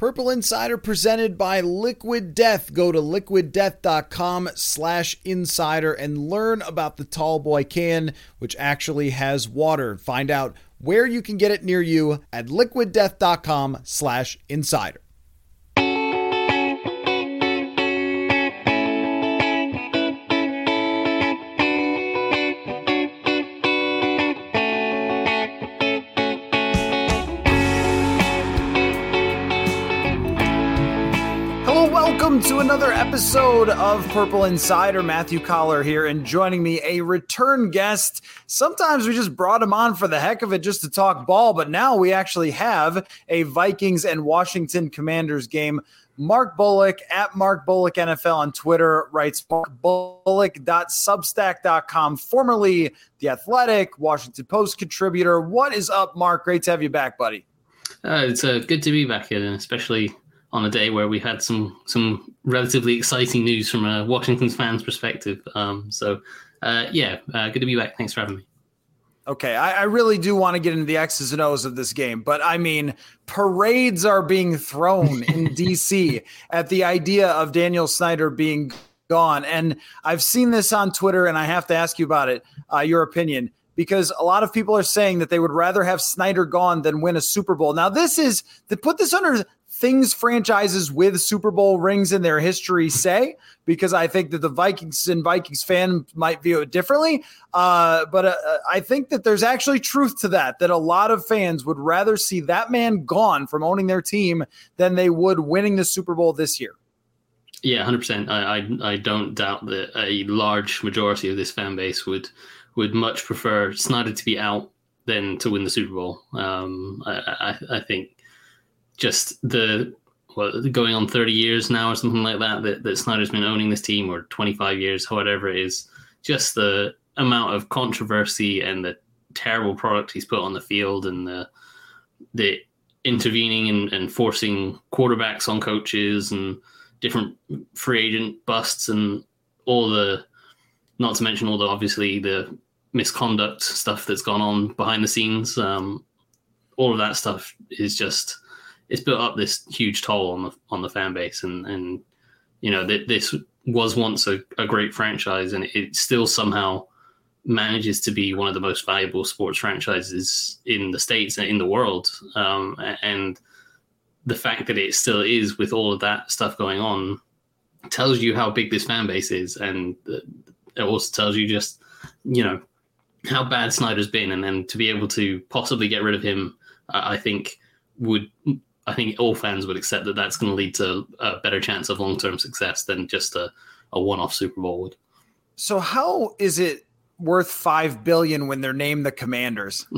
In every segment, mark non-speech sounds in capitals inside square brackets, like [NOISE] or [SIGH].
Purple Insider presented by Liquid Death. Go to liquiddeath.com slash insider and learn about the tall boy can, which actually has water. Find out where you can get it near you at liquiddeath.com slash insider. To another episode of Purple Insider. Matthew Coller here, and joining me, a return guest. Sometimes we just brought him on for the heck of it just to talk ball, but now we actually have a Vikings and Washington Commanders game. Mark Bullock at Mark Bullock NFL on Twitter writes markbullock.substack.com, formerly The Athletic, Washington Post contributor. What is up, Mark? Great to have you back, buddy. Uh, it's uh, good to be back here, and especially on a day where we had some some relatively exciting news from a Washington's fans perspective. Um, so uh, yeah, uh, good to be back. Thanks for having me. Okay, I, I, really do want to get into the X's and O's of this game, but I mean, parades are being thrown in [LAUGHS] DC at the idea of Daniel Snyder being gone, and I've seen this on Twitter, and I have to ask you about it, uh, your opinion because a lot of people are saying that they would rather have Snyder gone than win a Super Bowl. Now, this is to put this under things franchises with Super Bowl rings in their history say, because I think that the Vikings and Vikings fan might view it differently. Uh, but uh, I think that there's actually truth to that, that a lot of fans would rather see that man gone from owning their team than they would winning the Super Bowl this year. Yeah, hundred percent. I, I I don't doubt that a large majority of this fan base would would much prefer Snyder to be out than to win the Super Bowl. Um, I, I, I think just the well, going on 30 years now or something like that, that, that Snyder's been owning this team or 25 years, whatever it is, just the amount of controversy and the terrible product he's put on the field and the, the intervening and, and forcing quarterbacks on coaches and different free agent busts and all the, not to mention all the, obviously the misconduct stuff that's gone on behind the scenes. Um, all of that stuff is just, it's built up this huge toll on the on the fan base, and and you know that this was once a, a great franchise, and it still somehow manages to be one of the most valuable sports franchises in the states and in the world. Um, and the fact that it still is, with all of that stuff going on, tells you how big this fan base is, and it also tells you just you know how bad Snyder's been, and then to be able to possibly get rid of him, I think would I think all fans would accept that that's going to lead to a better chance of long term success than just a, a one off Super Bowl would. So how is it worth five billion when they're named the Commanders? [LAUGHS]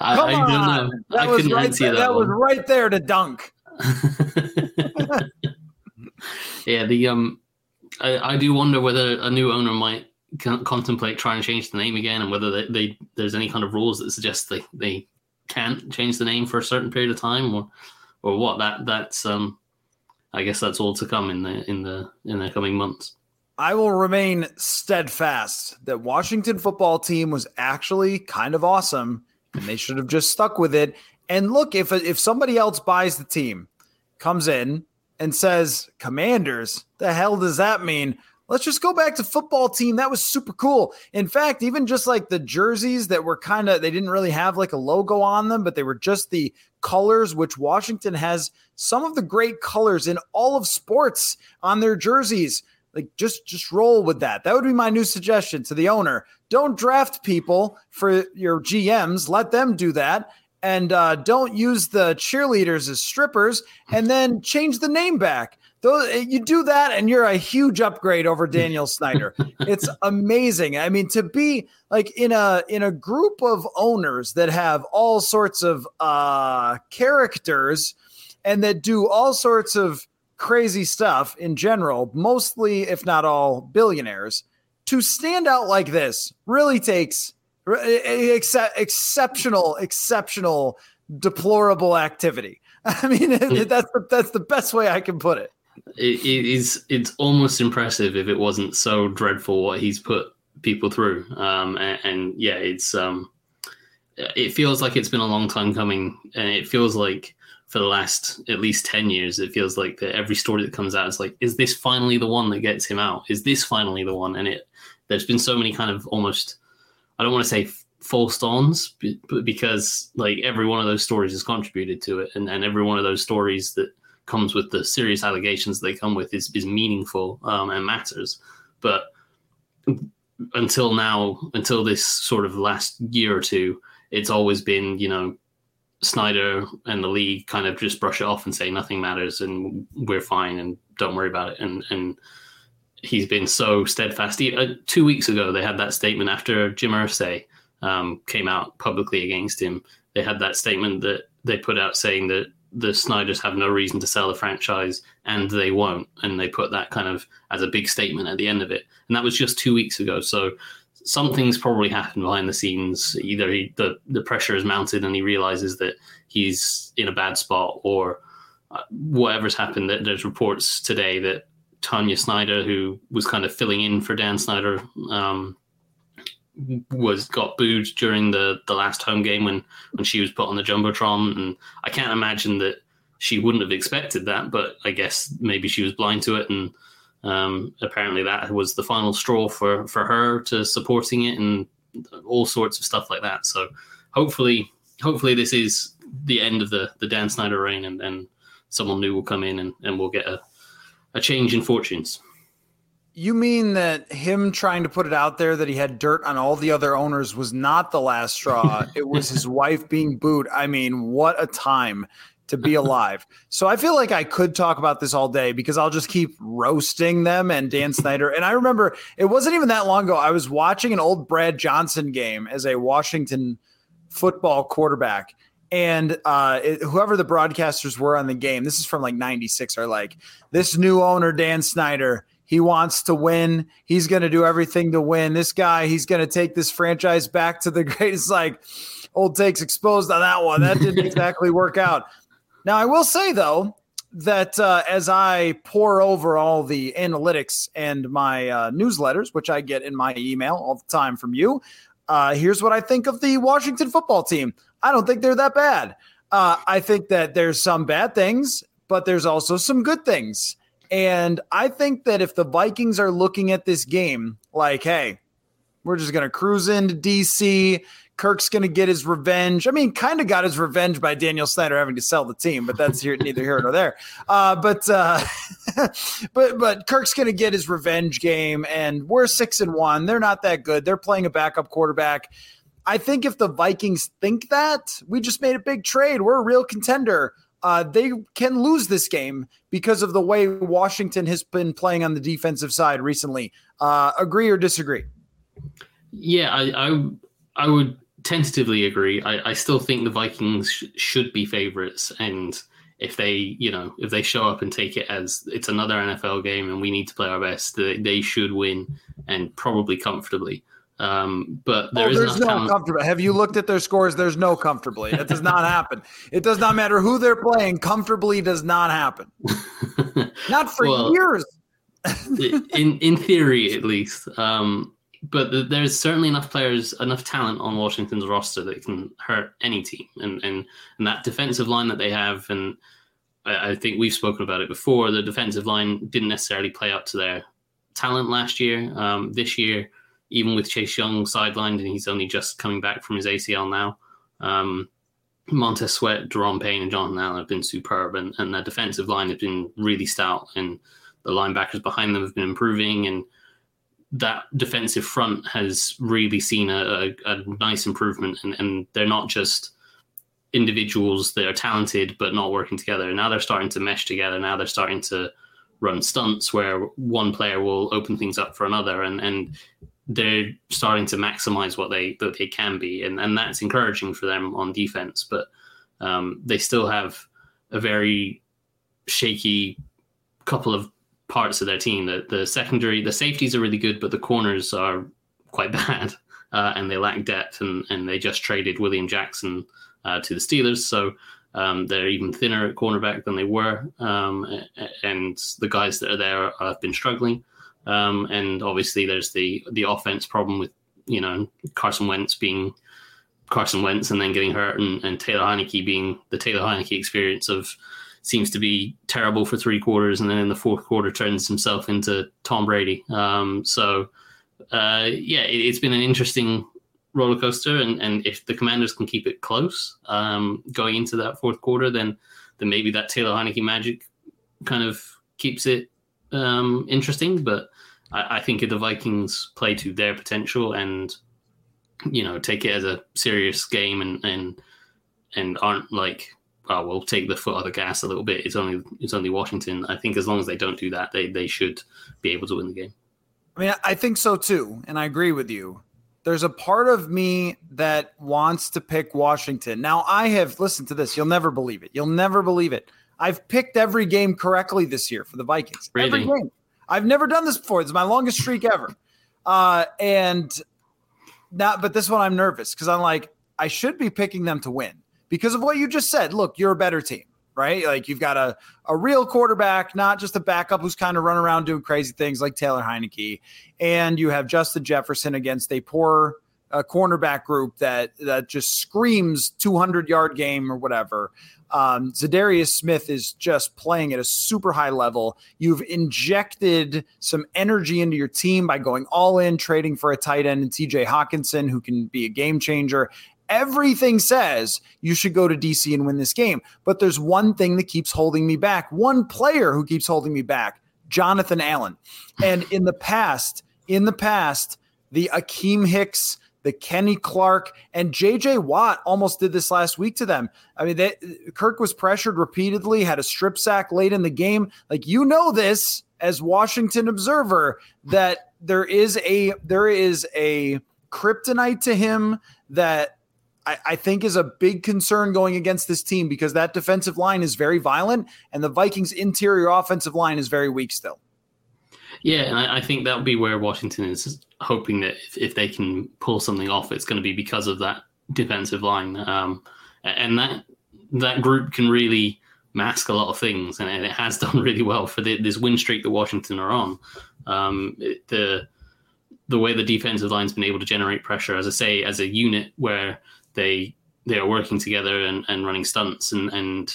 I, Come I don't on. know. That I was right there, that, that was right there to dunk. [LAUGHS] yeah, the um, I, I do wonder whether a new owner might contemplate trying to change the name again, and whether they, they, there's any kind of rules that suggest they they can't change the name for a certain period of time or or what that that's um I guess that's all to come in the in the in the coming months. I will remain steadfast that Washington football team was actually kind of awesome and they should have just stuck with it. And look, if if somebody else buys the team, comes in and says, "Commanders, the hell does that mean?" Let's just go back to football team. That was super cool. In fact, even just like the jerseys that were kind of, they didn't really have like a logo on them, but they were just the colors, which Washington has some of the great colors in all of sports on their jerseys. Like just just roll with that. That would be my new suggestion to the owner. Don't draft people for your GMs. Let them do that and uh, don't use the cheerleaders as strippers and then change the name back Those, eh, you do that, and you're a huge upgrade over Daniel Snyder. [LAUGHS] It's amazing. I mean, to be like in a in a group of owners that have all sorts of uh, characters and that do all sorts of crazy stuff in general, mostly, if not all, billionaires. To stand out like this really takes eh, eh, ex- exceptional, exceptional, deplorable activity. [LAUGHS] I mean, hmm. that's the, that's the best way I can put it it, is it's almost impressive if it wasn't so dreadful what he's put people through. Um, and, and, yeah, it's um, it feels like it's been a long time coming, and it feels like for the last at least ten years, it feels like that every story that comes out is like, is this finally the one that gets him out? Is this finally the one? And it there's been so many kind of almost I don't want to say false dawns, but because like every one of those stories has contributed to it, and, and every one of those stories that comes with the serious allegations they come with is is meaningful um, and matters. But until now, until this sort of last year or two, it's always been you know Snyder and the league kind of just brush it off and say nothing matters and we're fine and don't worry about it. And and he's been so steadfast. He, uh, two weeks ago, they had that statement after Jim Irsay um, came out publicly against him. They had that statement that they put out saying that the Snyders have no reason to sell the franchise and they won't. And they put that kind of as a big statement at the end of it. And that was just two weeks ago. So something's probably happened behind the scenes. Either he, the, the pressure is mounted and he realizes that he's in a bad spot or uh, whatever's happened. There's reports today that Tanya Snyder, who was kind of filling in for Dan Snyder, um, was got booed during the the last home game when when she was put on the jumbotron, and I can't imagine that she wouldn't have expected that. But I guess maybe she was blind to it, and um, apparently that was the final straw for for her to supporting it and all sorts of stuff like that. So hopefully, hopefully this is the end of the the Dan Snyder reign, and then someone new will come in and, and we'll get a, a change in fortunes. You mean that him trying to put it out there that he had dirt on all the other owners was not the last straw? [LAUGHS] it was his wife being booed. I mean, what a time to be alive. so I feel like I could talk about this all day because I'll just keep roasting them and Dan Snyder. And I remember it wasn't even that long ago. I was watching an old Brad Johnson game as a Washington football quarterback. And uh, it, whoever the broadcasters were on the game, this is from like 96, are like, this new owner, Dan Snyder, he wants to win. He's going to do everything to win. This guy, he's going to take this franchise back to the [LAUGHS] greatest. Like old takes exposed on that one. That didn't [LAUGHS] exactly work out. Now, I will say though that uh, as I pour over all the analytics and my uh, newsletters, which I get in my email all the time from you, uh, here's what I think of the Washington football team. I don't think they're that bad. Uh, I think that there's some bad things, but there's also some good things. And I think that if the Vikings are looking at this game like, hey, we're just going to cruise into DC, Kirk's going to get his revenge. I mean, kind of got his revenge by Daniel Snyder having to sell the team, but that's here, neither here nor there. Uh, but uh, [LAUGHS] but but Kirk's going to get his revenge game, and we're six and one. They're not that good. They're playing a backup quarterback. I think if the Vikings think that we just made a big trade, we're a real contender uh, they can lose this game because of the way Washington has been playing on the defensive side recently. Uh, agree or disagree? Yeah, I, I, I would tentatively agree. I, I still think the Vikings sh- should be favorites, and if they, you know, if they show up and take it as it's another NFL game and we need to play our best, they, they should win and probably comfortably. Um, but there oh, there's no talent. comfortable. Have you looked at their scores? There's no comfortably. It does not happen. It does not matter who they're playing. Comfortably does not happen. [LAUGHS] not for well, years. in in theory, at least. Um, but there's certainly enough players, enough talent on Washington's roster that can hurt any team, and and and that defensive line that they have, and I, I think we've spoken about it before. The defensive line didn't necessarily play up to their talent last year. Um, this year even with Chase Young sidelined and he's only just coming back from his ACL now. Um, Montez Sweat, Daron Payne, and Jonathan Allen have been superb, and, and their defensive line has been really stout, and the linebackers behind them have been improving, and that defensive front has really seen a, a, a nice improvement, and, and they're not just individuals that are talented but not working together. Now they're starting to mesh together. Now they're starting to run stunts where one player will open things up for another, and and they're starting to maximize what they that they can be, and and that's encouraging for them on defense. But um, they still have a very shaky couple of parts of their team. The the secondary, the safeties are really good, but the corners are quite [LAUGHS] bad, uh, and they lack depth. And and they just traded William Jackson uh, to the Steelers, so um, they're even thinner at cornerback than they were. Um, and the guys that are there have been struggling. Um, and obviously, there's the the offense problem with you know Carson Wentz being Carson Wentz and then getting hurt, and, and Taylor Heinicke being the Taylor Heinicke experience of seems to be terrible for three quarters, and then in the fourth quarter turns himself into Tom Brady. Um, so uh, yeah, it, has been an interesting roller coaster, and, and if the Commanders can keep it close um, going into that fourth quarter, then then maybe that Taylor Heinicke magic kind of keeps it um, interesting. But I, I think if the Vikings play to their potential and you know take it as a serious game and and and aren't like oh, we'll take the foot off the gas a little bit. It's only it's only Washington. I think as long as they don't do that, they they should be able to win the game. I mean, I think so too, and I agree with you. There's a part of me that wants to pick Washington. Now, I have listened to this. You'll never believe it. You'll never believe it. I've picked every game correctly this year for the Vikings. Really? Every game. I've never done this before. This is my longest streak ever. Uh, and now, but this one I'm nervous because I'm like, I should be picking them to win because of what you just said. Look, you're a better team, right? Like you've got a, a real quarterback, not just a backup who's kind of running around doing crazy things like Taylor Heinicke. And you have Justin Jefferson against a poor uh, cornerback group that that just screams 200 yard game or whatever. Um, Za'Darius Smith is just playing at a super high level. You've injected some energy into your team by going all in, trading for a tight end and TJ Hockenson, who can be a game changer everything says you should go to DC and win this game. But there's one thing that keeps holding me back, one player who keeps holding me back Jonathan Allen. And in the past, in the past, the Akiem Hicks, the Kenny Clark, and JJ Watt almost did this last week to them. I mean, they, Kirk was pressured repeatedly, had a strip sack late in the game. Like, you know, this as Washington Observer that there is a there is a kryptonite to him that I, I think is a big concern going against this team because that defensive line is very violent and the Vikings' interior offensive line is very weak still. Yeah, and I, I think that'll be where Washington is hoping that if, if, they can pull something off, it's going to be because of that defensive line, um, and that that group can really mask a lot of things, and, it has [LAUGHS] done really well for the, this win streak that Washington are on. Um, it, the the way the defensive line's been able to generate pressure, as I say, as a unit where they they are working together and, and running stunts and and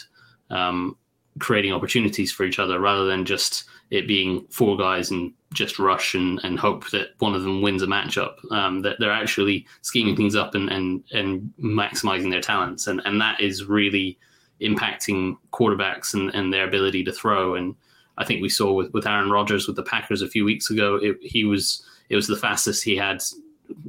um, creating opportunities for each other rather than just it being four guys and just rush and, and hope that one of them wins a matchup. Um, that they're actually scheming things up and, and, and maximizing their talents. And, and that is really impacting quarterbacks and, and their ability to throw. And I think we saw with, with Aaron Rodgers with the Packers a few weeks ago, it, he was, it was the fastest he had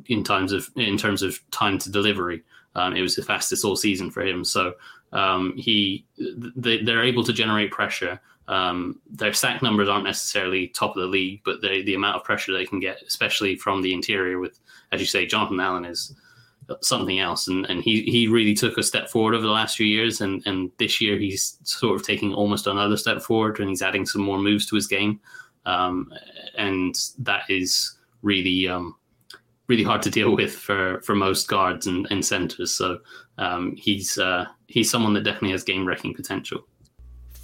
in terms of, in terms of time to delivery. Um, it was the fastest all season for him. So um, he they, are able to generate pressure. Um, their sack numbers aren't necessarily top of the league, but they, the amount of pressure they can get, especially from the interior, with as you say, Jonathan Allen is something else, and and he he really took a step forward over the last few years, and and this year he's sort of taking almost another step forward, and he's adding some more moves to his game, um, and that is really um, really hard to deal with for for most guards and, and centers. So um, he's uh, he's someone that definitely has game wrecking potential.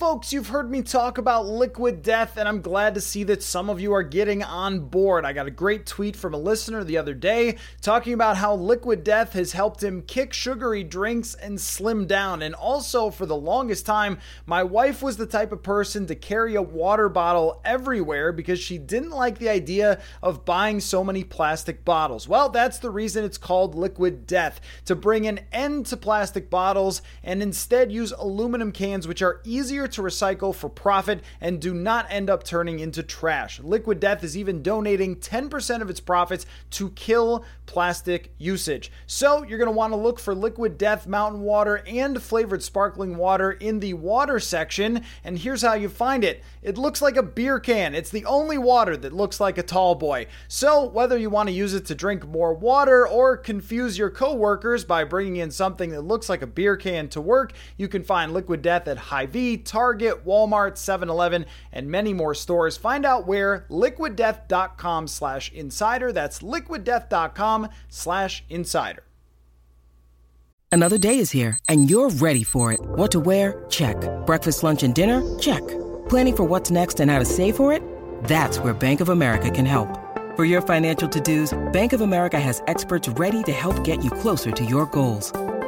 Folks, you've heard me talk about liquid death, and I'm glad to see that some of you are getting on board. I got a great tweet from a listener the other day talking about how liquid death has helped him kick sugary drinks and slim down. And also, for the longest time, my wife was the type of person to carry a water bottle everywhere because she didn't like the idea of buying so many plastic bottles. Well, that's the reason it's called liquid death to bring an end to plastic bottles and instead use aluminum cans, which are easier to recycle for profit and do not end up turning into trash. Liquid Death is even donating 10% of its profits to kill plastic usage. So you're going to want to look for Liquid Death mountain water and flavored sparkling water in the water section. And here's how you find it it looks like a beer can. It's the only water that looks like a tall boy. So whether you want to use it to drink more water or confuse your coworkers by bringing in something that looks like a beer can to work, you can find Liquid Death at Hy-Vee, Target, Walmart, 7-Eleven, and many more stores. Find out where liquiddeath.com slash insider. That's liquiddeath.com slash insider. Another day is here, and you're ready for it. What to wear? Check. Breakfast, lunch, and dinner? Check. Planning for what's next and how to save for it? That's where Bank of America can help. For your financial to-dos, Bank of America has experts ready to help get you closer to your goals.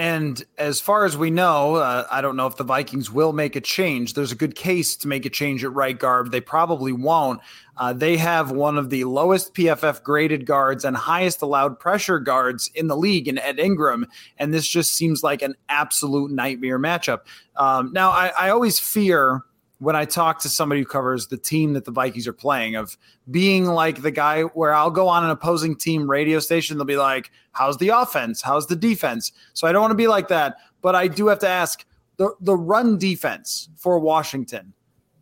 And as far as we know, uh, I don't know if the Vikings will make a change. There's a good case to make a change at right guard. They probably won't. Uh, they have one of the lowest PFF graded guards and highest allowed pressure guards in the league in Ed Ingram. And this just seems like an absolute nightmare matchup. Um, now, I, I always fear when I talk to somebody who covers the team that the Vikings are playing of being like the guy where I'll go on an opposing team radio station. They'll be like, How's the offense? How's the defense? So I don't want to be like that. But I do have to ask the, the run defense for Washington.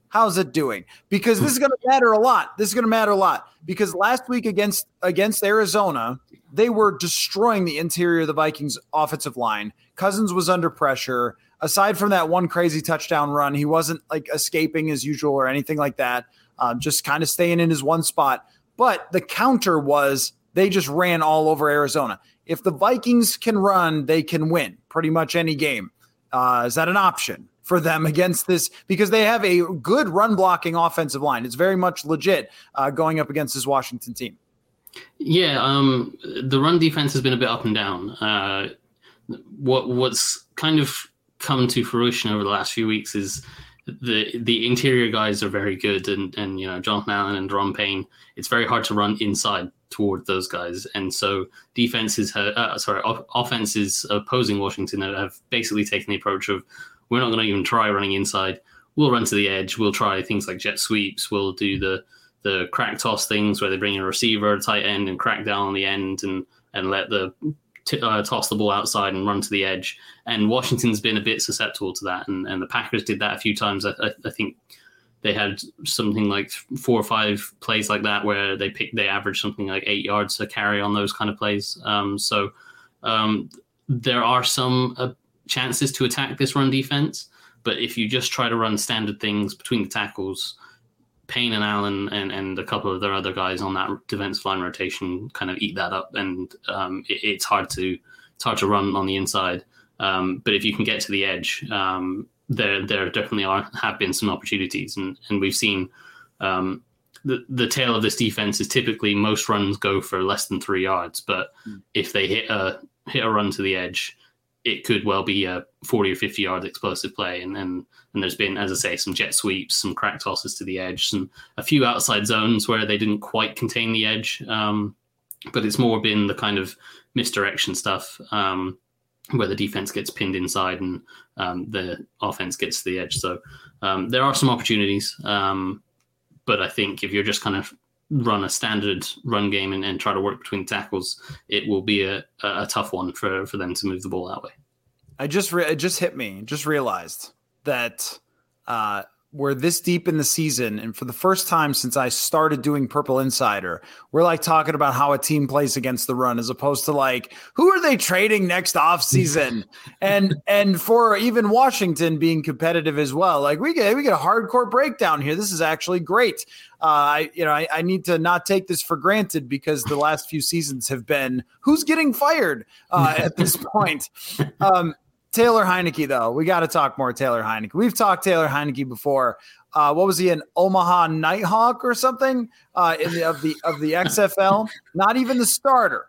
How's it doing? Because this is going to matter a lot. This is going to matter a lot because last week against against Arizona, they were destroying the interior of the Vikings offensive line. Cousins was under pressure aside from that one crazy touchdown run, he wasn't like escaping as usual or anything like that. Um, just kind of staying in his one spot. But the counter was they just ran all over Arizona. If the Vikings can run, they can win pretty much any game. Uh, is that an option for them [LAUGHS] against this? Because they have a good run blocking offensive line. It's very much legit uh, going up against this Washington team. Yeah, um, the run defense has been a bit up and down. Uh, what what's kind of come to fruition over the last few weeks is the the interior guys are very good, and and you know Jonathan Allen and Ron Payne. It's very hard to run inside toward those guys, and so defenses, have, uh, sorry, offenses opposing Washington have basically taken the approach of we're not going to even try running inside. We'll run to the edge. We'll try things like jet sweeps. We'll do the the crack toss things where they bring in a receiver, a tight end, and crack down on the end and and let the t- uh, toss the ball outside and run to the edge. And Washington's been a bit susceptible to that, and, and the Packers did that a few times. I, I, I think they had something like four or five plays like that where they picked they averaged something like eight yards to carry on those kind of plays. Um, so um, there are some uh, chances to attack this run defense, but if you just try to run standard things between the tackles, Payne and Allen and, and a couple of their other guys on that defensive line rotation kind of eat that up, and um, it, it's hard to it's hard to run on the inside. Um, but if you can get to the edge, um, there there definitely are have been some opportunities, and and we've seen um, the the tail of this defense is typically most runs go for less than three yards, but mm. if they hit a hit a run to the edge, it could well be a 40 or 50 yard explosive play. And then and there's been, as I say, some jet sweeps, some crack tosses to the edge, some a few outside zones where they didn't quite contain the edge. Um, but it's more been the kind of misdirection stuff um, where the defense gets pinned inside and um, the offense gets to the edge. So um, there are some opportunities. Um, but I think if you're just kind of run a standard run game and, and try to work between tackles, it will be a, a tough one for, for them to move the ball that way. I just re- it just hit me. Just realized that uh, we're this deep in the season, and for the first time since I started doing Purple Insider, we're like talking about how a team plays against the run, as opposed to like who are they trading next off season, [LAUGHS] and and for even Washington being competitive as well. Like we get we get a hardcore breakdown here. This is actually great. Uh, I you know I, I, need to not take this for granted because the last few seasons have been who's getting fired uh, at this [LAUGHS] point. Um, Taylor Heinicke, though, we got to talk more Taylor Heinicke. We've talked Taylor Heinicke before. Uh, what was he an Omaha Nighthawk or something uh, in the of the of the XFL? Not even the starter,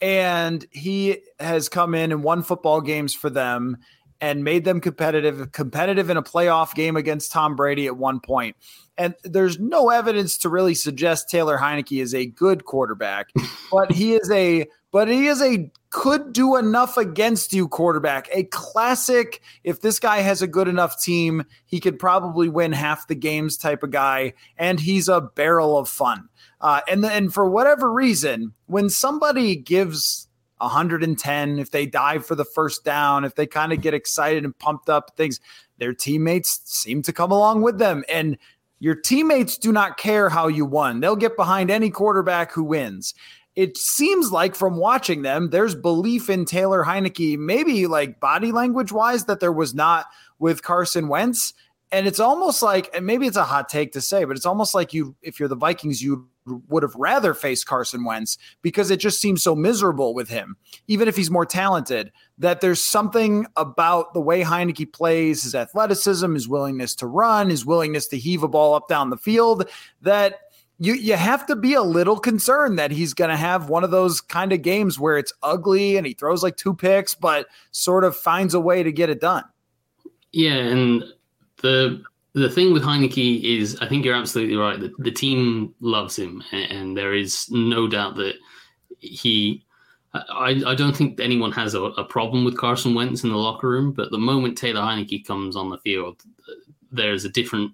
and he has come in and won football games for them. and made them competitive, competitive in a playoff game against Tom Brady at one point. And there's no evidence to really suggest Taylor Heinicke is a good quarterback, but he is a but he is a could do enough against you quarterback. A classic, if this guy has a good enough team, he could probably win half the games type of guy. And he's a barrel of fun. Uh, and then for whatever reason, when somebody gives 110, if they dive for the first down, if they kind of get excited and pumped up, things, their teammates seem to come along with them. And your teammates do not care how you won. They'll get behind any quarterback who wins. It seems like from watching them, there's belief in Taylor Heinicke, maybe like body language wise, that there was not with Carson Wentz. And it's almost like, and maybe it's a hot take to say, but it's almost like you, if you're the Vikings, you would have rather faced Carson Wentz because it just seems so miserable with him, even if he's more talented. That there's something about the way Heinicke plays, his athleticism, his willingness to run, his willingness to heave a ball up down the field, that you you have to be a little concerned that he's going to have one of those kind of games where it's ugly and he throws like two picks, but sort of finds a way to get it done. Yeah, and the the thing with Heinicke is, I think you're absolutely right. The, the team loves him, and, and, there is no doubt that he. I, I don't think anyone has a, a, problem with Carson Wentz in the locker room, but the moment Taylor Heinicke comes on the field, uh, there's a different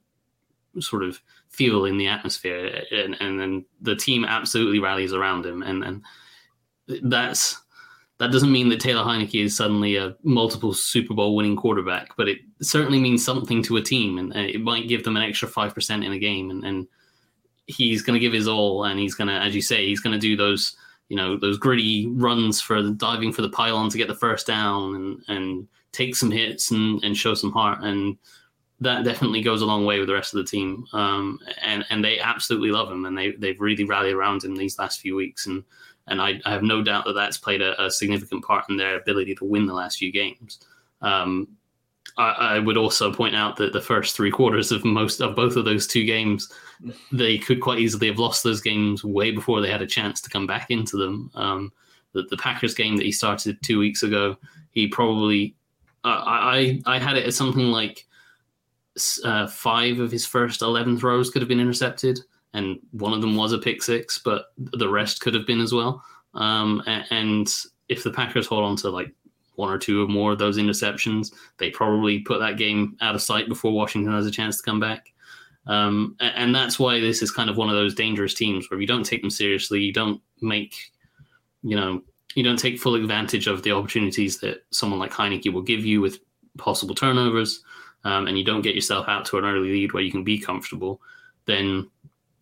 sort of feel in the atmosphere, and and then the team absolutely rallies around him, and and that's that doesn't mean that Taylor Heinicke is suddenly a multiple Super Bowl winning quarterback, but it certainly means something to a team, and, uh, it might give them an extra five percent in a game. And, and he's going to give his all, and he's going to, as you say, he's going to do those, you know, those gritty runs for diving for the pylon to get the first down, and and take some hits and, and show some heart, and that definitely goes a long way with the rest of the team. Um, and and they absolutely love him, and they they've really rallied around him these last few weeks, and and I, I have no doubt that that's played a, a, significant part in their ability to win the last few games. Um, I, I, would also point out that the first three quarters of most of both of those two games, they could quite easily have lost those games way before they had a chance to come back into them. Um, the, the Packers game that he started two weeks ago, he probably uh, I I had it as something like uh, five of his first eleven throws could have been intercepted and one of them was a pick six, but the rest could have been as well. Um, and if the Packers hold on to like one or two or more of those interceptions, they probably put that game out of sight before Washington has a chance to come back. Um, and that's why this is kind of one of those dangerous teams where you don't take them seriously, you don't make, you know, you don't take full advantage of the opportunities that someone like Heinicke will give you with possible turnovers, um, and you don't get yourself out to an early lead where you can be comfortable, then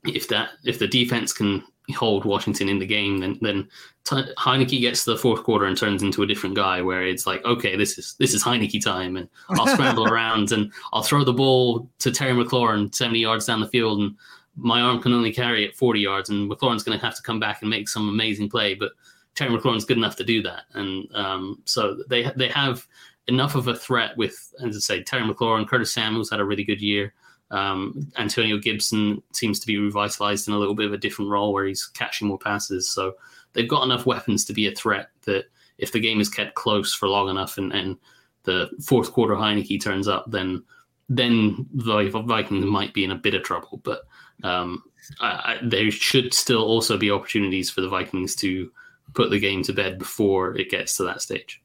if that if the defense can hold Washington in the game, then then Heinicke gets to the fourth quarter and turns into a different guy. Where it's like, okay, this is this is Heinicke time, and I'll [LAUGHS] scramble around and I'll throw the ball to Terry McLaurin seventy yards down the field, and my arm can only carry it forty yards, and McLaurin's going to have to come back and make some amazing play, but Terry McLaurin's good enough to do that, and um, so they they have enough of a threat with, as I say, Terry McLaurin, Curtis Samuels had a really good year. Um, Antonio Gibson seems to be revitalized in a little bit of a different role where he's catching more passes. So they've got enough weapons to be a threat that if the game is kept close for long enough and, and the fourth quarter Heinicke turns up, then then the Vikings might be in a bit of trouble. But um, I, I, there should still also be opportunities for the Vikings to put the game to bed before it gets to that stage.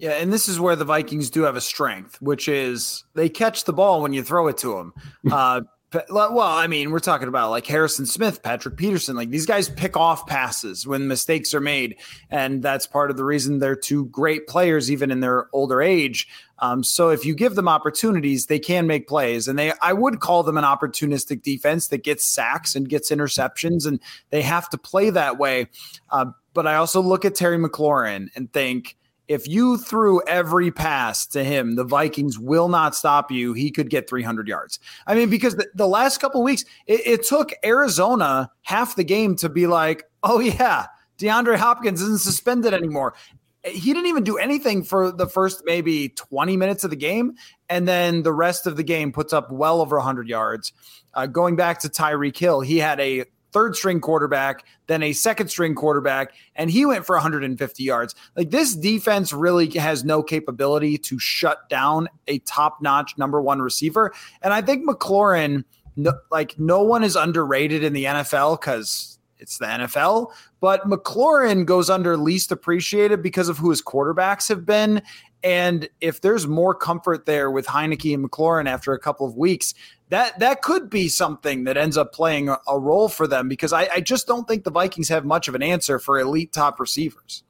Yeah, and this is where the Vikings do have a strength, which is they catch the ball when you throw it to them. [LAUGHS] Uh, well, I mean, we're talking about like Harrison Smith, Patrick Peterson. Like these guys pick off passes when mistakes are made, and that's part of the reason they're two great players, even in their older age. Um, so if you give them opportunities, they can make plays, and they I would call them an opportunistic defense that gets sacks and gets interceptions, and they have to play that way. Uh, but I also look at Terry McLaurin and think if you threw every pass to him, the Vikings will not stop you. He could get 300 yards. I mean, because the, the last couple weeks, it, it, took Arizona half the game to be like, oh, yeah, DeAndre Hopkins isn't suspended anymore. He didn't even do anything for the first maybe 20 minutes of the game. And then the rest of the game puts up well over 100 yards. Uh, going back to Tyreek Hill, he had a third string quarterback, then a second string quarterback, and he went for 150 yards. Like this defense really has no capability to shut down a top notch number one receiver. And I think McLaurin, no, like no one is underrated in the NFL because it's the NFL, but McLaurin goes under least appreciated because of who his quarterbacks have been. And if there's more comfort there with Heinicke and McLaurin after a couple of weeks, that that could be something that ends up playing a, a role for them because I, I, just don't think the Vikings have much of an answer for elite top receivers.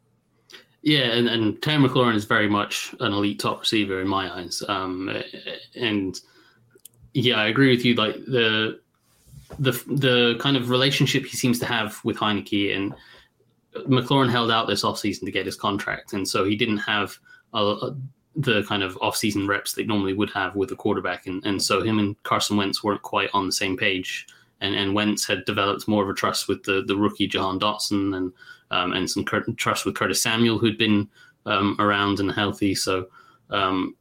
Yeah, and, and Terry McLaurin is very much an elite top receiver in my eyes. Um, and yeah, I agree with you. Like the the the kind of relationship he seems to have with Heinicke and McLaurin held out this offseason to get his contract, and so he didn't have a, a, the kind of off-season reps they normally would have with a quarterback, and, and so him and Carson Wentz weren't quite on the same page. And, and Wentz had developed more of a trust with the, the rookie Jahan Dotson and um, and some cur- trust with Curtis Samuel, who'd been um, around and healthy. So um,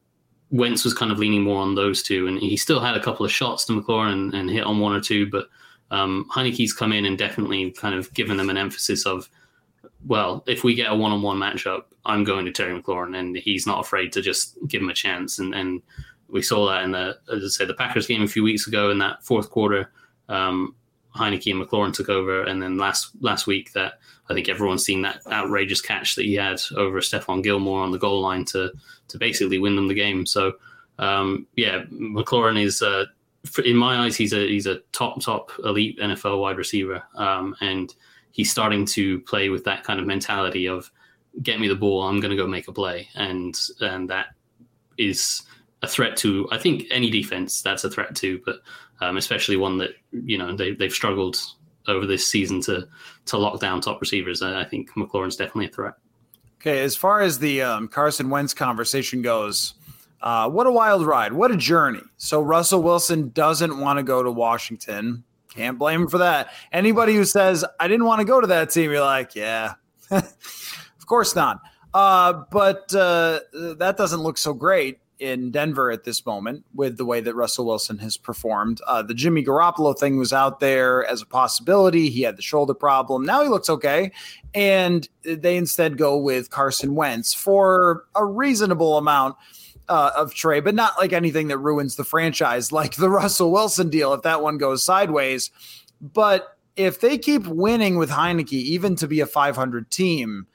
Wentz was kind of leaning more on those two, and he still had a couple of shots to McLaurin and, and hit on one or two, but um, Heinicke's come in and definitely kind of given them an emphasis of well, if we get a one on one matchup, I'm going to Terry McLaurin, and he's not afraid to just give him a chance. And, and we saw that in the, as I said, the Packers game a few weeks ago in that fourth quarter. Um, Heinicke and McLaurin took over, and then last last week that I think everyone's seen that outrageous catch that he had over Stephon Gilmore on the goal line to to basically win them the game. So um, yeah, McLaurin is uh, in my eyes he's a he's a top top elite NFL wide receiver, um, and he's starting to play with that kind of mentality of get me the ball, I'm going to go make a play, and and that is a threat to I think any defense. That's a threat to, but um, especially one that you know they they've struggled over this season to to lock down top receivers. I, think McLaurin's definitely a threat. Okay, as far as the um, Carson Wentz conversation goes, uh, what a wild ride! What a journey! So Russell Wilson doesn't want to go to Washington. Can't blame him for that. Anybody who says, I didn't want to go to that team, you're like, yeah, [LAUGHS] of course not. Uh, but uh, that doesn't look so great in Denver at this moment with the way that Russell Wilson has performed. Uh, the Jimmy Garoppolo thing was out there as a possibility. He had the shoulder problem. Now he looks okay. And they instead go with Carson Wentz for a reasonable amount uh, of Trey, but not like anything that ruins the franchise, like the [LAUGHS] Russell Wilson deal, if that one goes sideways. But if they keep winning with Heinicke, even to be a 500 team,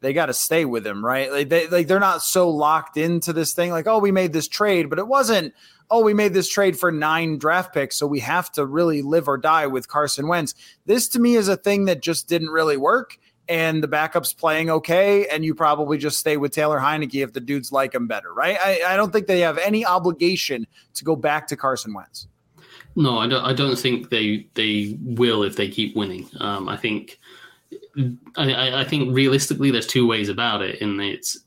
they got to stay with him, right? Like they like they're not so locked into this thing. Like, oh, we made this trade, but it wasn't. Oh, we made this trade for nine draft picks, so we have to really live or die with Carson Wentz. This to me is a thing that just didn't really work and the backup's playing okay, and you probably just stay with Taylor Heinicke if the dudes like him better, right? I, I don't think they have any obligation to go back to Carson Wentz. No, I don't. I don't think they they will if they keep winning. Um, I think I, I, think realistically, there's two ways about it. In it's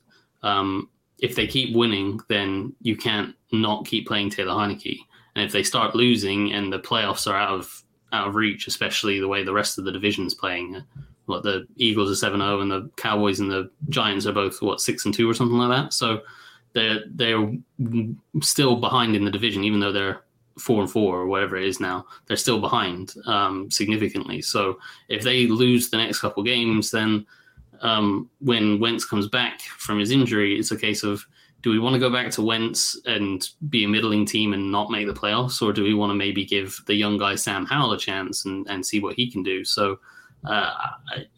um, if they keep winning, then you can't not keep playing Taylor Heinicke, and if they start losing and the playoffs are out of out of reach, especially the way the rest of the division's playing, the Eagles are seven zero oh and the Cowboys and the Giants are both what six and two or something like that. So they're they're still behind in the division, even though they're four and four or whatever it is now. They're still behind um, significantly. So if they lose the next couple games, then um, when Wentz comes back from his injury, it's a case of do we want to go back to Wentz and be a middling team and not make the playoffs, or do we want to maybe give the young guy Sam Howell a chance and, and see what he can do? So uh,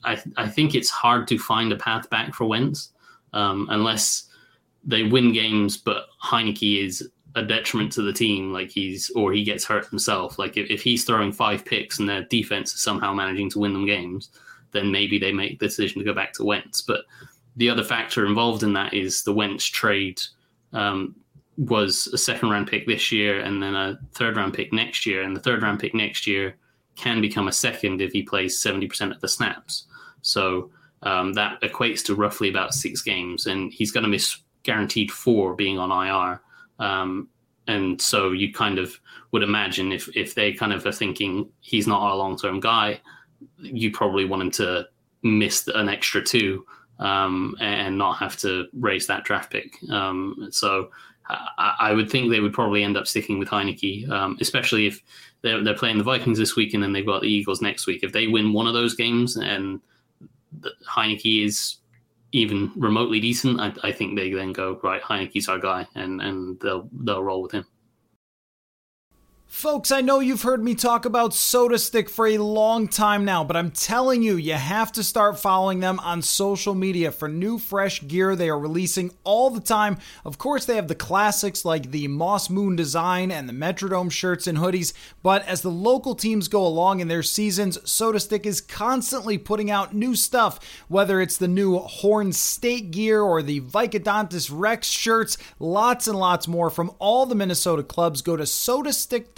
I, I think it's hard to find a path back for Wentz um, unless they win games, but Heinicke is a detriment to the team, like he's or he gets hurt himself. Like if, if he's throwing five picks and their defense is somehow managing to win them games, then maybe they make the decision to go back to Wentz. But the other factor involved in that is the Wentz trade um, was a second round pick this year and then a third round pick next year, and the third round pick next year can become a second if he plays 70% of the snaps. So um, that equates to roughly about six games, and he's going to miss guaranteed four being on IR. Um, and so you kind of would imagine if, if they kind of are thinking he's not our long term guy, you probably want him to miss an extra two um, and not have to raise that draft pick. Um, so I, I, would think they would probably end up sticking with Heinicke, um, especially if they're, they're playing the Vikings this week and then they've got the Eagles next week. If they win one of those games and Heinicke is even remotely decent, I, I think they then go right. Heinicke's our guy, and and they'll they'll roll with him. Folks, I know you've heard me talk about SotaStick for a long time now, but I'm telling you, you have to start following them on social media for new, fresh gear they are releasing all the time. Of course, they have the classics like the Moss Moon design and the Metrodome shirts and hoodies, but as the local teams go along in their seasons, SotaStick is constantly putting out new stuff, whether it's the new Horn State gear or the Vicodontis Rex shirts, lots and lots more from all the Minnesota clubs. Go to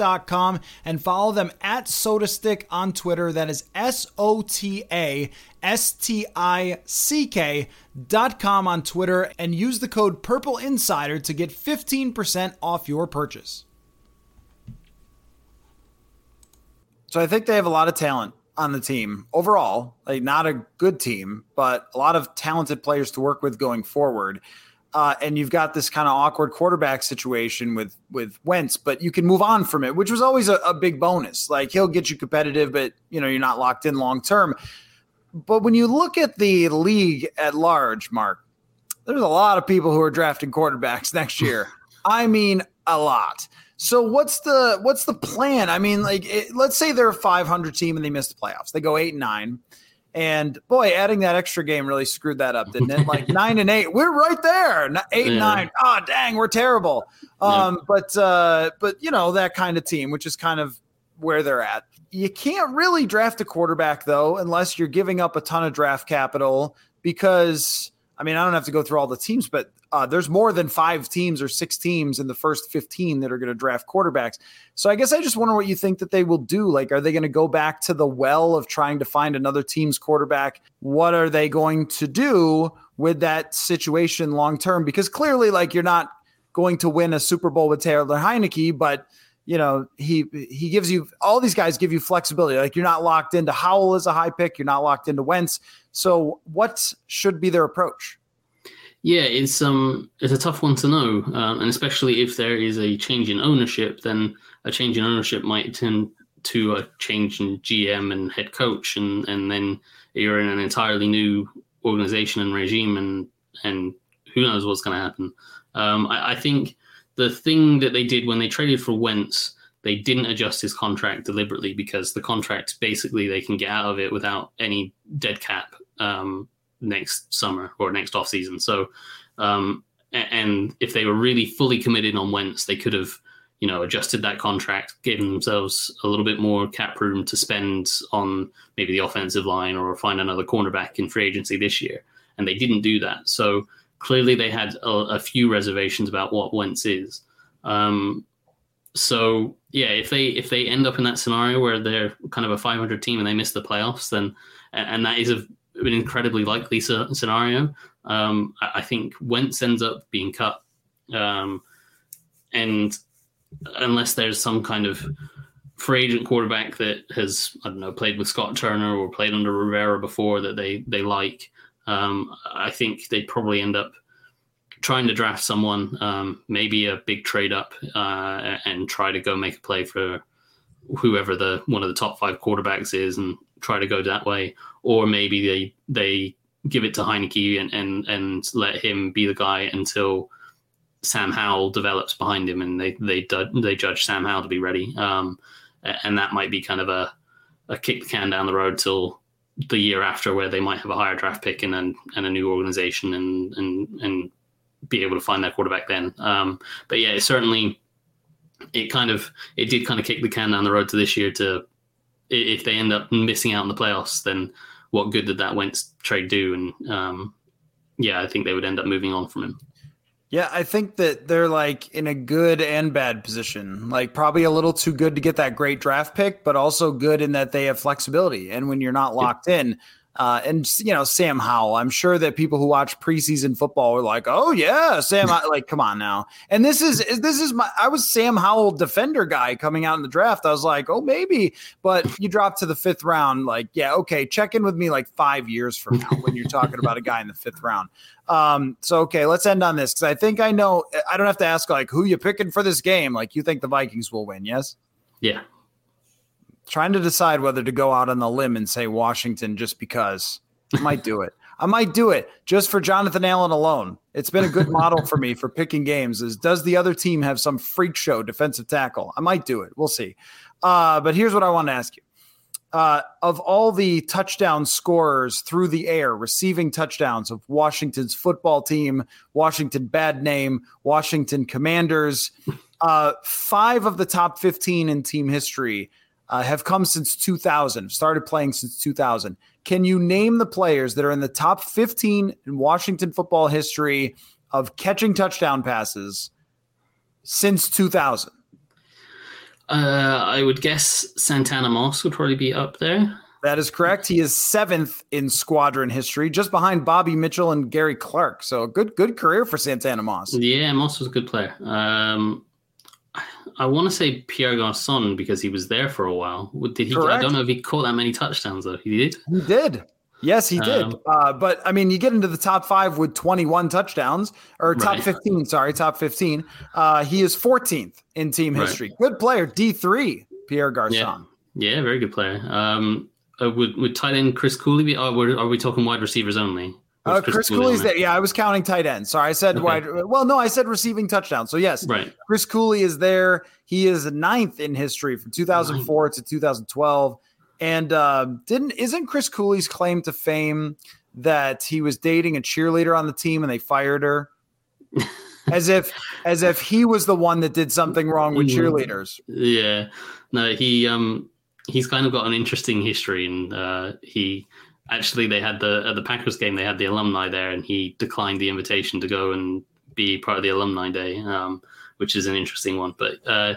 sotastick.com and follow them at sotastick on Twitter. That is S O T A S T I C K dot com on Twitter and use the code Purple Insider to get 15% off your purchase. So I think they have a lot of talent on the team overall. Like not a good team, but a lot of talented players to work with going forward. Uh, and you've got this kind of awkward quarterback situation with with Wentz, but you can move on from it, which was always a, a big bonus. Like he'll get you competitive, but you know you're not locked in long term. But when you look at the league at large, Mark, there's a lot of people who are drafting quarterbacks next year. [LAUGHS] I mean, a lot. So what's the what's the plan? I mean, like, it, let's say they're a 500 team and they miss the playoffs. They go eight and nine. And boy, adding that extra game really screwed that up, didn't it? [LAUGHS] Like nine and eight, we're right there. Eight yeah. and nine, oh dang, we're terrible. Um, yeah. But uh, but you know that kind of team, which is kind of where they're at. You can't really draft a quarterback though, unless you're giving up a ton of draft capital. Because I mean, I don't have to go through all the teams, but uh, there's more than five teams or six teams in the first 15 that are going to draft quarterbacks. So I guess I just wonder what you think that they will do. Like, are they going to go back to the well of trying to find another team's quarterback? What are they going to do with that situation long term? Because clearly, like, you're not going to win a Super Bowl with Taylor Heinicke, but you know he he gives you all these guys give you flexibility. Like, you're not locked into Howell as a high pick. You're not locked into Wentz. So, what should be their approach? Yeah, it's um it's a tough one to know, um, and especially if there is a change in ownership, then a change in ownership might tend to a change in GM and head coach, and and then you're in an entirely new organization and regime, and and who knows what's going to happen. Um, I, I think the thing that they did when they traded for Wentz, they didn't adjust his contract deliberately because the contract basically they can get out of it without any dead cap um, next summer or next off season. So, um, and if they were really fully committed on Wentz, they could have, you know, adjusted that contract, given themselves a little bit more cap room to spend on maybe the offensive line or find another cornerback in free agency this year. And they didn't do that. So clearly they had a, a few reservations about what Wentz is. Um, so yeah, if they if they end up in that scenario where they're kind of a 500 team and they miss the playoffs, then and that is a an incredibly likely scenario. Um, I, think Wentz ends up being cut, um, and unless there's some kind of free agent quarterback that has I don't know played with Scott Turner or played under Rivera before that they they like, um, I think they'd probably end up trying to draft someone, um, maybe a big trade up, uh, and try to go make a play for whoever the one of the top five quarterbacks is, and try to go that way, or maybe they they give it to Heinicke and and and let him be the guy until Sam Howell develops behind him, and they they they judge Sam Howell to be ready, um, and that might be kind of a a kick the can down the road till the year after, where they might have a higher draft pick and and, and a new organization and and and be able to find that quarterback then. Um, but yeah, it certainly it kind of it did kind of kick the can down the road to this year to if they end up missing out on the playoffs, then what good did that Wentz trade do? And um, yeah, I think they would end up moving on from him. Yeah, I think that they're like in a good and bad position. Like probably a little too good to get that great draft pick, but also good in that they have flexibility. And when you're not locked in, Uh, and you know Sam Howell. I'm sure that people who watch preseason football are like, "Oh yeah, Sam." [LAUGHS] like, come on now. And this is this is my. I was Sam Howell defender guy coming out in the draft. I was like, "Oh maybe," but you drop to the fifth round. Like, yeah, okay. Check in with me like five years from now when you're talking about a guy in the fifth round. Um, so okay, let's end on this because I think I know. I don't have to ask like who you picking for this game. Like, you think the Vikings will win? Yes. Yeah trying to decide whether to go out on the limb and say Washington just because. I might do it. I might do it just for Jonathan Allen alone. It's been a good model for me for picking games. Is does the other team have some freak show defensive tackle? I might do it. We'll see. Uh, but here's what I want to ask you. Uh, of all the touchdown scorers through the air, receiving touchdowns of Washington's football team, Washington bad name, Washington Commanders, uh, five of the top 15 in team history uh, have come since 2000, started playing since 2000. Can you name the players that are in the top 15 in Washington football history of catching touchdown passes since 2000? Uh, I would guess Santana Moss would probably be up there. That is correct. He is seventh in squadron history, just behind Bobby Mitchell and Gary Clark. So good, good career for Santana Moss. Yeah, Moss was a good player. Um, I want to say Pierre Garcon because he was there for a while. Did he? Correct. I don't know if he caught that many touchdowns though. He did. He did. Yes, he did. Um, uh, but I mean, you get into the top five with 21 touchdowns, or top right. 15. Sorry, top 15. Uh, he is 14th in team history. Right. Good player, D3, Pierre Garcon. Yeah, yeah very good player. Um, uh, would would tight end Chris Cooley be? Or are we talking wide receivers only? Uh, Chris, Chris Cooley's there. Yeah, I was counting tight end. Sorry, I said okay. wide. Well, no, I said receiving touchdown. So yes, right. Chris Cooley is there. He is ninth in history from 2004 to 2012. And uh, didn't isn't Chris Cooley's claim to fame that he was dating a cheerleader on the team and they fired her? [LAUGHS] as if as if he was the one that did something wrong with cheerleaders. Yeah. No, he um he's kind of got an interesting history and uh he actually they had the at the Packers game they had the alumni there, and he declined the invitation to go and be part of the alumni day, um, which is an interesting one. But uh,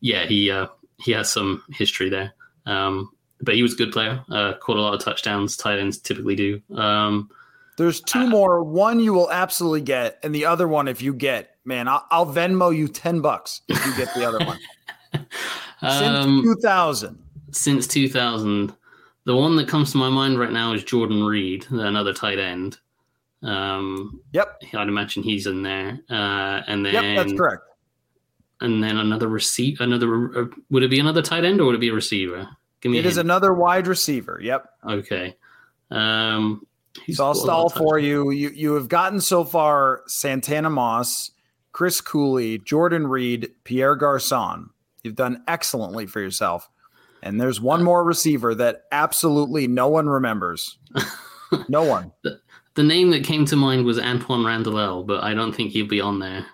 yeah, he uh, he has some history there. Um, but he was a good player. Uh, caught a lot of touchdowns. Tight ends typically do. Um, There's two more. One you will absolutely get, and the other one, if you get, man, I'll, I'll Venmo you ten bucks if you get the other one. [LAUGHS] Since um, 2000. Since 2000. The one that comes to my mind right now is Jordan Reed, another tight end. Um, yep. I'd imagine he's in there. Uh, and then yep, that's correct. And then another receiver. Another uh, would it be another tight end or would it be a receiver? Give me. It is another wide receiver. Yep. Okay. Um, so I'll stall for you. You you have gotten so far Santana Moss, Chris Cooley, Jordan Reed, Pierre Garcon. You've done excellently for yourself. And there's one more receiver that absolutely no one remembers. [LAUGHS] no one. The, the, name that came to mind was Antwaan Randle but I don't think he'll be on there.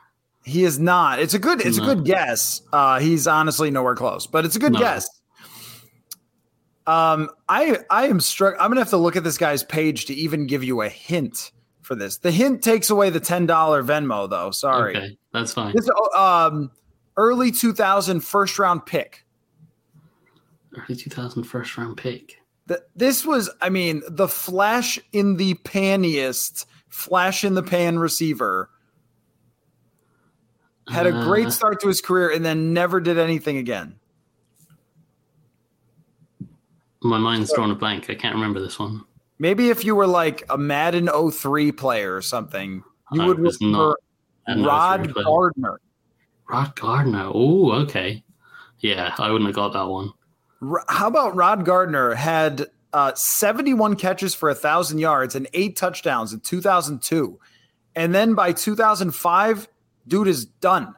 He is not. It's a good. It's no. a good guess. Uh, he's honestly nowhere close, but it's a good no. guess. Um, I I am struck. I'm gonna have to look at this guy's page to even give you a hint for this. The hint takes away the ten dollar Venmo, though. Sorry, okay, that's fine. This um, early 2000 first round pick early 2000 first round pick. The, this was, I mean, the flash in the paniest, flash in the pan receiver. Had a great uh, start to his career and then never did anything again. My mind's drawn a blank. I can't remember this one. Maybe if you were like a Madden 03 player or something, you I would remember Rod Gardner. Rod Gardner. Oh, okay. Yeah, I wouldn't have got that one. How about Rod Gardner had uh, 71 catches for a thousand yards and eight touchdowns in 2002, and then by 2005, dude is done.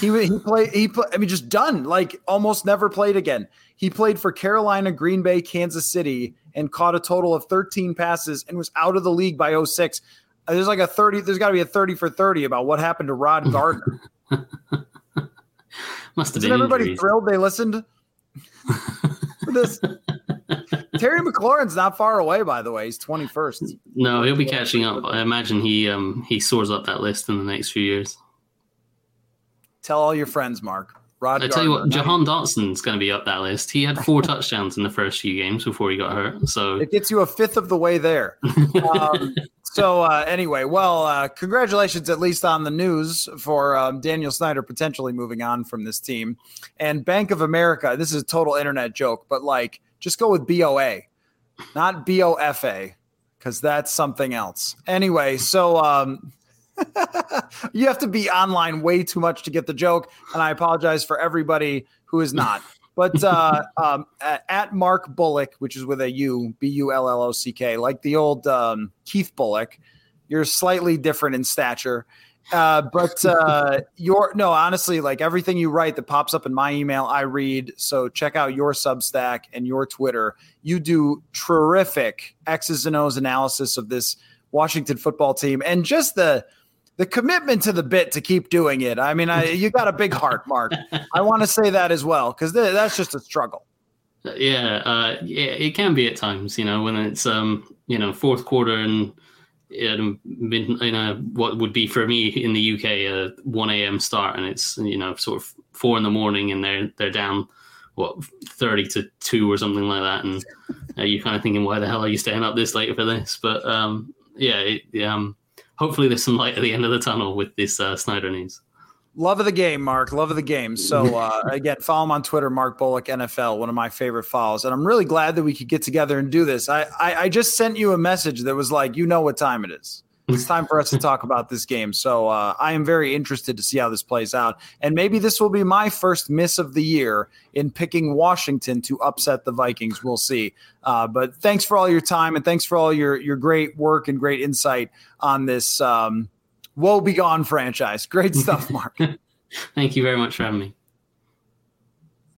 He he played he play, I mean just done like almost never played again. He played for Carolina, Green Bay, Kansas City, and caught a total of 13 passes and was out of the league by 06. Uh, there's like a 30. There's got to be a 30 for 30 about what happened to Rod Gardner. [LAUGHS] Must have Isn't been everybody injuries. thrilled they listened? [LAUGHS] this. Terry McLaurin's not far away, by the way. He's 21st. No, he'll be catching up. I imagine he um he soars up that list in the next few years. Tell all your friends, Mark. Rod I tell you what. Jahan Dotson's going to be up that list. He had four touchdowns in the first few games before he got hurt. So It gets you a fifth of the way there. [LAUGHS] Um, so uh, anyway, well, uh, congratulations at least on the news for um, Daniel Snyder potentially moving on from this team. And Bank of America, this is a total internet joke, but like just go with BOA, not BOFA, because that's something else. Anyway, so um, [LAUGHS] you have to be online way too much to get the joke, and I apologize for everybody who is not. But uh, [LAUGHS] um, at, Mark Bullock, which is with a U, B U L L O C K, like the old um, Keith Bulluck, you're slightly different in stature. Uh, but uh, [LAUGHS] your no, honestly, like everything you write that pops up in my email, I read. So check out your Substack and your Twitter. You do terrific X's and O's analysis of this Washington football team, and just the the commitment to the bit to keep doing it. I mean, I, [LAUGHS] you got a big heart, Mark. I want to say that as well because th- that's just a struggle. yeah, uh, yeah, it can be at times. You know, when it's um, you know, fourth quarter and in, in a, what would be for me in the UK a one a.m. start, and it's you know sort of four in the morning, and they're they're down what thirty to two or something like that, and uh, you're kind of thinking, why the hell are you staying up this late for this? But um, yeah, it, um, hopefully there's some light at the end of the tunnel with this uh, Snyder news. Love of the game, Mark. Love of the game. So [LAUGHS] uh, again, follow him on Twitter, Mark Bullock NFL, one of my favorite follows. And I'm really glad that we could get together and do this. I, I, I just sent you a message that was like, you know what time it is. It's time for us to talk about this game. So uh, I am very interested to see how this plays out. And maybe this will be my first miss of the year in picking Washington to upset the Vikings. We'll see. Uh, but thanks for all your time and thanks for all your your great work and great insight on this um, woe begone franchise. Great stuff, Mark. [LAUGHS] Thank you very much for having me.